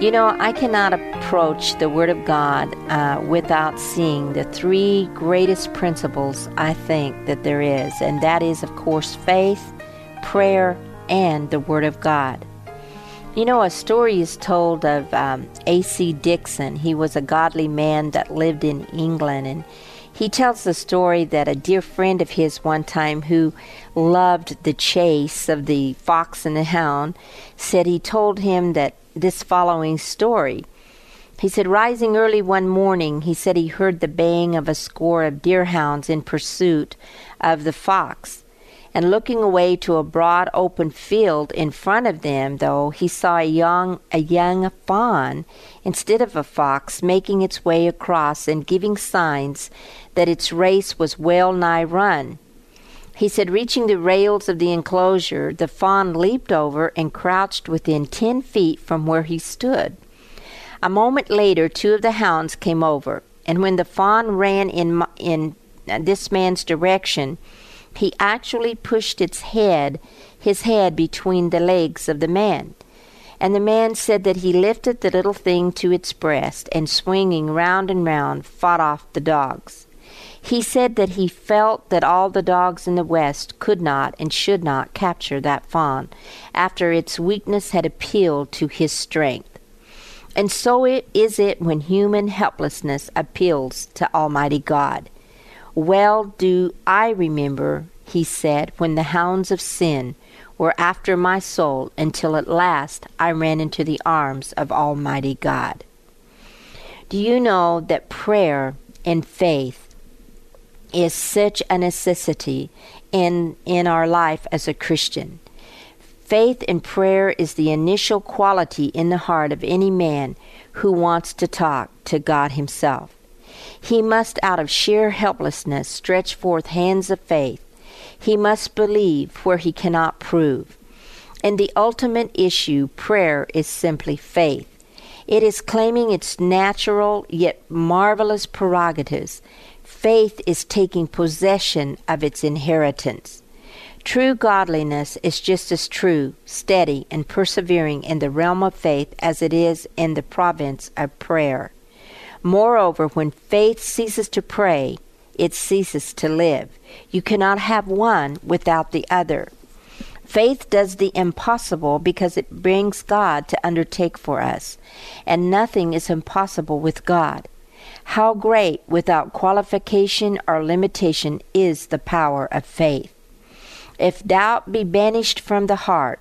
You know, I cannot approach the Word of God uh, without seeing the three greatest principles I think that there is, and that is, of course, faith, prayer, and the Word of God. You know, a story is told of um, A.C. Dixon. He was a godly man that lived in England, and he tells the story that a dear friend of his one time who loved the chase of the fox and the hound said he told him that this following story. He said, rising early one morning, he said he heard the baying of a score of deerhounds in pursuit of the fox. And looking away to a broad open field in front of them, though, he saw a young a young fawn instead of a fox making its way across and giving signs that its race was well nigh run. He said, reaching the rails of the enclosure, the fawn leaped over and crouched within ten feet from where he stood. A moment later, two of the hounds came over, and when the fawn ran in, in uh, this man's direction, he actually pushed its head, his head, between the legs of the man. And the man said that he lifted the little thing to its breast, and swinging round and round, fought off the dogs. He said that he felt that all the dogs in the West could not and should not capture that fawn, after its weakness had appealed to his strength. And so it is it when human helplessness appeals to Almighty God. Well do I remember, he said, when the hounds of sin were after my soul until at last I ran into the arms of Almighty God. Do you know that prayer and faith is such a necessity in in our life as a Christian. Faith and prayer is the initial quality in the heart of any man who wants to talk to God himself. He must out of sheer helplessness stretch forth hands of faith. He must believe where he cannot prove. In the ultimate issue, prayer is simply faith. It is claiming its natural yet marvelous prerogatives faith is taking possession of its inheritance. True godliness is just as true, steady, and persevering in the realm of faith as it is in the province of prayer. Moreover, when faith ceases to pray, it ceases to live. You cannot have one without the other. Faith does the impossible because it brings God to undertake for us, and nothing is impossible with God. How great, without qualification or limitation, is the power of faith. If doubt be banished from the heart,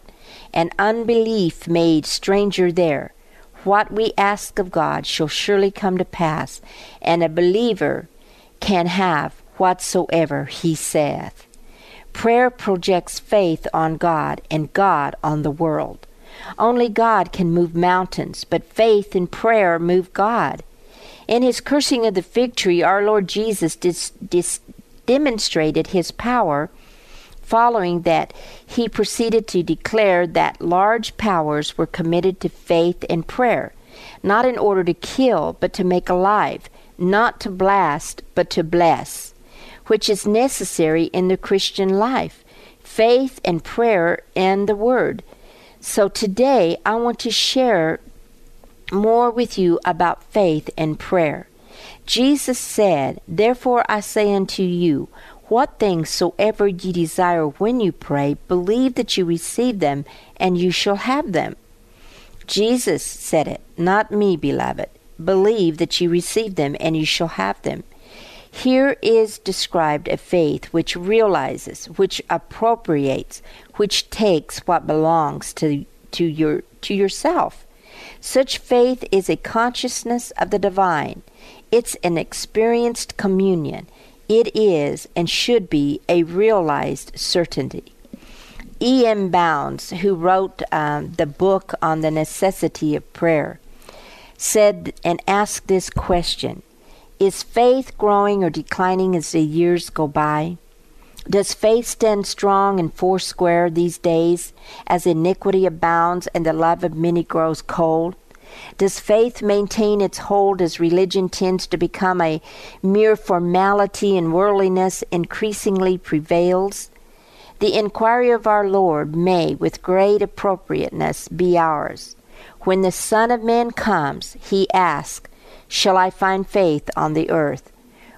and unbelief made stranger there, what we ask of God shall surely come to pass, and a believer can have whatsoever he saith. Prayer projects faith on God and God on the world. Only God can move mountains, but faith and prayer move God. In his cursing of the fig tree, our Lord Jesus dis, dis, demonstrated his power. Following that, he proceeded to declare that large powers were committed to faith and prayer, not in order to kill, but to make alive, not to blast, but to bless, which is necessary in the Christian life faith and prayer and the Word. So today, I want to share more with you about faith and prayer. Jesus said, Therefore I say unto you, what things soever ye desire when you pray, believe that you receive them, and you shall have them. Jesus said it, not me, beloved. Believe that you receive them, and you shall have them. Here is described a faith which realizes, which appropriates, which takes what belongs to, to, your, to yourself. Such faith is a consciousness of the divine. It's an experienced communion. It is and should be a realized certainty. E.M. Bounds, who wrote um, the book on the necessity of prayer, said and asked this question Is faith growing or declining as the years go by? Does faith stand strong and foursquare these days as iniquity abounds and the love of many grows cold? Does faith maintain its hold as religion tends to become a mere formality and worldliness increasingly prevails? The inquiry of our Lord may, with great appropriateness, be ours. When the Son of Man comes, he asks, Shall I find faith on the earth?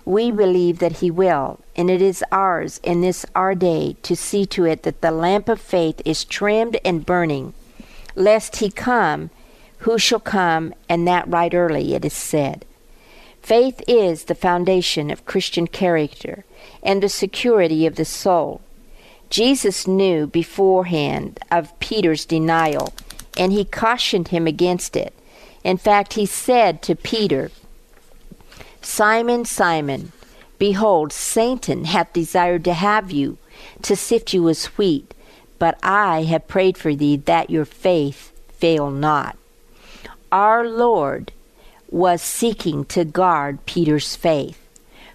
We believe that he will, and it is ours in this our day to see to it that the lamp of faith is trimmed and burning, lest he come, who shall come, and that right early, it is said. Faith is the foundation of Christian character and the security of the soul. Jesus knew beforehand of Peter's denial, and he cautioned him against it. In fact, he said to Peter, Simon, Simon, behold, Satan hath desired to have you, to sift you as wheat, but I have prayed for thee that your faith fail not. Our Lord was seeking to guard Peter's faith.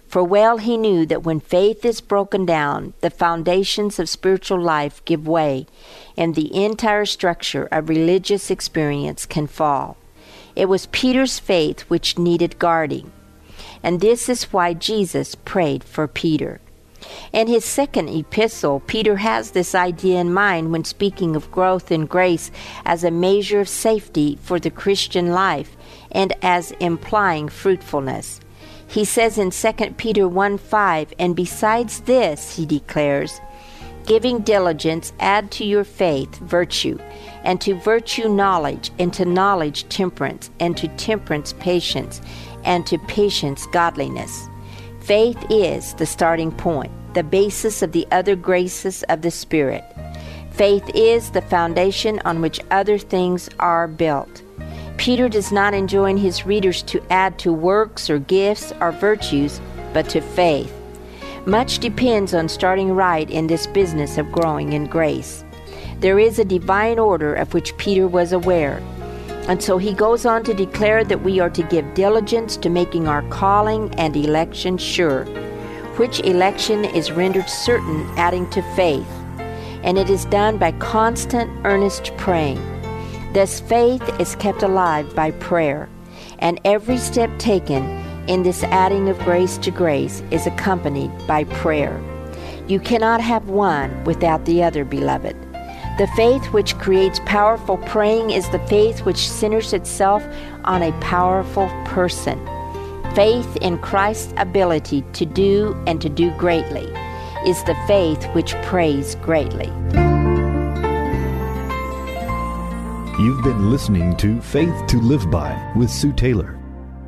For well he knew that when faith is broken down, the foundations of spiritual life give way, and the entire structure of religious experience can fall. It was Peter's faith which needed guarding. And this is why Jesus prayed for Peter. In his second epistle, Peter has this idea in mind when speaking of growth in grace as a measure of safety for the Christian life and as implying fruitfulness. He says in 2 Peter 1 5, And besides this, he declares, giving diligence, add to your faith virtue, and to virtue knowledge, and to knowledge temperance, and to temperance patience, and to patience godliness. Faith is the starting point, the basis of the other graces of the Spirit. Faith is the foundation on which other things are built. Peter does not enjoin his readers to add to works or gifts or virtues, but to faith. Much depends on starting right in this business of growing in grace. There is a divine order of which Peter was aware. And so he goes on to declare that we are to give diligence to making our calling and election sure, which election is rendered certain adding to faith. And it is done by constant, earnest praying. Thus, faith is kept alive by prayer, and every step taken in this adding of grace to grace is accompanied by prayer. You cannot have one without the other, beloved. The faith which creates powerful praying is the faith which centers itself on a powerful person. Faith in Christ's ability to do and to do greatly is the faith which prays greatly. You've been listening to Faith to Live By with Sue Taylor.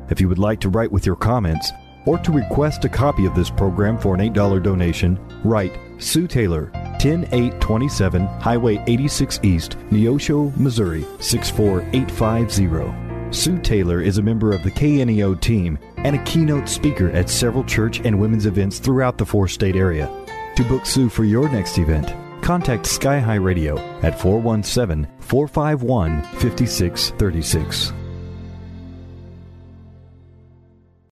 If you would like to write with your comments or to request a copy of this program for an $8 donation, write Sue Taylor, 10827 Highway 86 East, Neosho, Missouri 64850. Sue Taylor is a member of the KNEO team and a keynote speaker at several church and women's events throughout the four state area. To book Sue for your next event, contact Sky High Radio at 417 451 5636.